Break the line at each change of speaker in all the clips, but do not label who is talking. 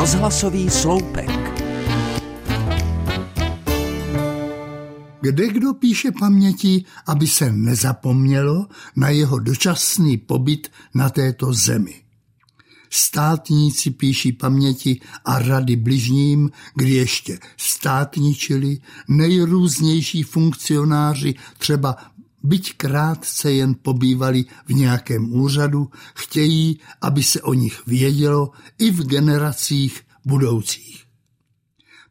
Rozhlasový sloupek.
Kde kdo píše paměti, aby se nezapomnělo na jeho dočasný pobyt na této zemi. Státníci píší paměti a rady bližním, kdy ještě státničili, nejrůznější funkcionáři třeba byť krátce jen pobývali v nějakém úřadu, chtějí, aby se o nich vědělo i v generacích budoucích.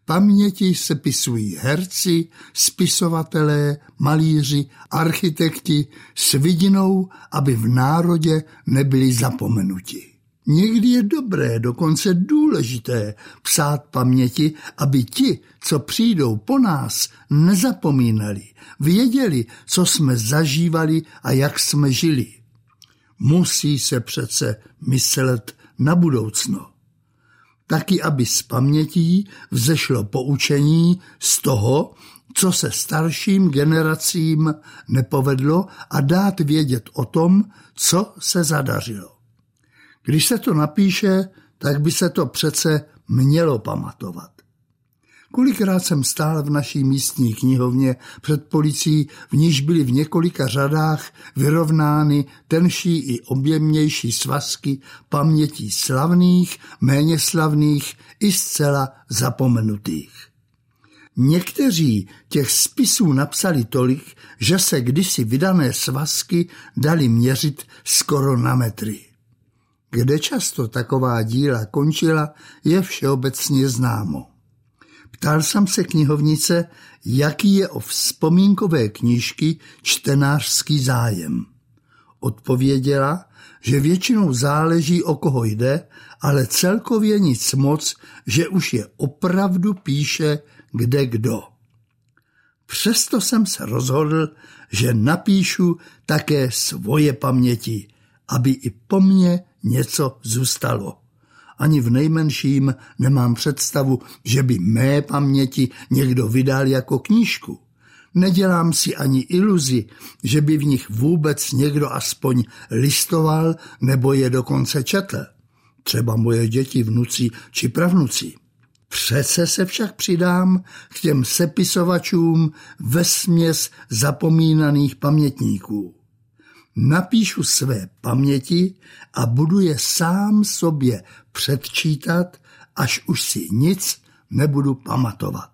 Paměti se pisují herci, spisovatelé, malíři, architekti s vidinou, aby v národě nebyli zapomenuti. Někdy je dobré, dokonce důležité psát paměti, aby ti, co přijdou po nás, nezapomínali, věděli, co jsme zažívali a jak jsme žili. Musí se přece myslet na budoucno. Taky, aby z pamětí vzešlo poučení z toho, co se starším generacím nepovedlo a dát vědět o tom, co se zadařilo. Když se to napíše, tak by se to přece mělo pamatovat. Kolikrát jsem stál v naší místní knihovně před policií, v níž byly v několika řadách vyrovnány tenší i objemnější svazky pamětí slavných, méně slavných i zcela zapomenutých. Někteří těch spisů napsali tolik, že se kdysi vydané svazky dali měřit skoro na metry. Kde často taková díla končila, je všeobecně známo. Ptal jsem se knihovnice, jaký je o vzpomínkové knížky čtenářský zájem. Odpověděla, že většinou záleží, o koho jde, ale celkově nic moc, že už je opravdu píše kde kdo. Přesto jsem se rozhodl, že napíšu také svoje paměti, aby i po mně něco zůstalo. Ani v nejmenším nemám představu, že by mé paměti někdo vydal jako knížku. Nedělám si ani iluzi, že by v nich vůbec někdo aspoň listoval nebo je dokonce četl. Třeba moje děti, vnuci či pravnuci. Přece se však přidám k těm sepisovačům ve směs zapomínaných pamětníků napíšu své paměti a budu je sám sobě předčítat, až už si nic nebudu pamatovat.